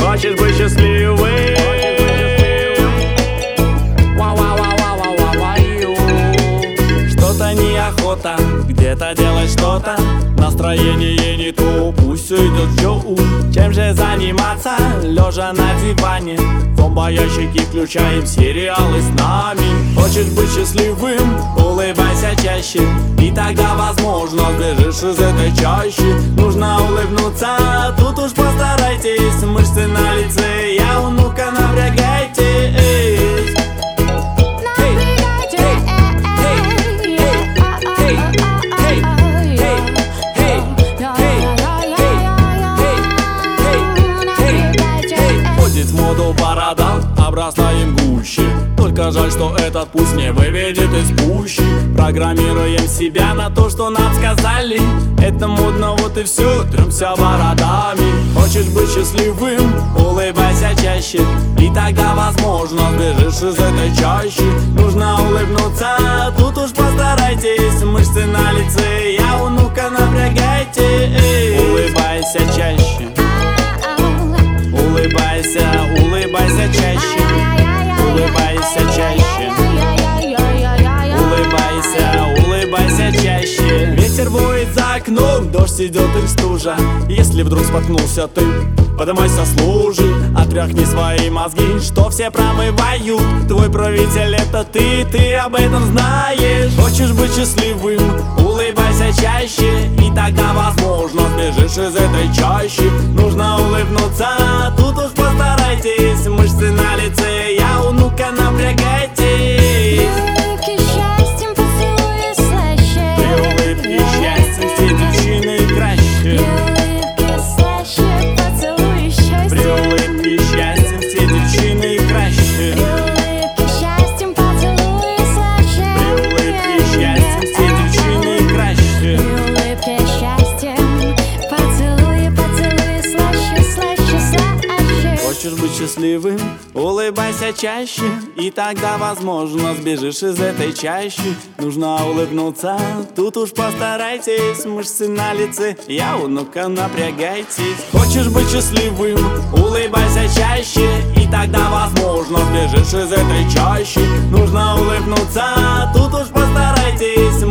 Хочешь быть счастливым? Что-то неохота, где-то делать что-то Настроение не то, пусть все идет все у чем же заниматься, лежа на диване. Зомбоящики включаем сериалы с нами. Хочешь быть счастливым, улыбайся чаще. И тогда возможно сбежишь из этой чащи. Нужно улыбнуться, тут уж постарайтесь. Мышцы на лице, гуще Только жаль, что этот путь не выведет из пущи. Программируем себя на то, что нам сказали. Это модно, вот и все, трёмся бородами Хочешь быть счастливым, улыбайся чаще. И тогда, возможно, сбежишь из этой чащи. Нужно улыбнуться, тут уж постарайтесь. Мышцы на лице, я ну-ка напрягайте. Улыбайся чаще. Улыбайся, улыбайся чаще окном, дождь идет и стужа. Если вдруг споткнулся ты, подымайся с лужи Отряхни свои мозги, что все промывают. Твой правитель это ты, ты об этом знаешь. Хочешь быть счастливым, улыбайся чаще И тогда возможно сбежишь из этой чащи. Нужно улыбнуться, тут уж постарайтесь Мышцы на лице, Хочешь быть счастливым? Улыбайся чаще И тогда, возможно, сбежишь из этой чащи Нужно улыбнуться, тут уж постарайтесь Мышцы на лице, я ну-ка напрягайтесь Хочешь быть счастливым? Улыбайся чаще И тогда, возможно, сбежишь из этой чащи Нужно улыбнуться, тут уж постарайтесь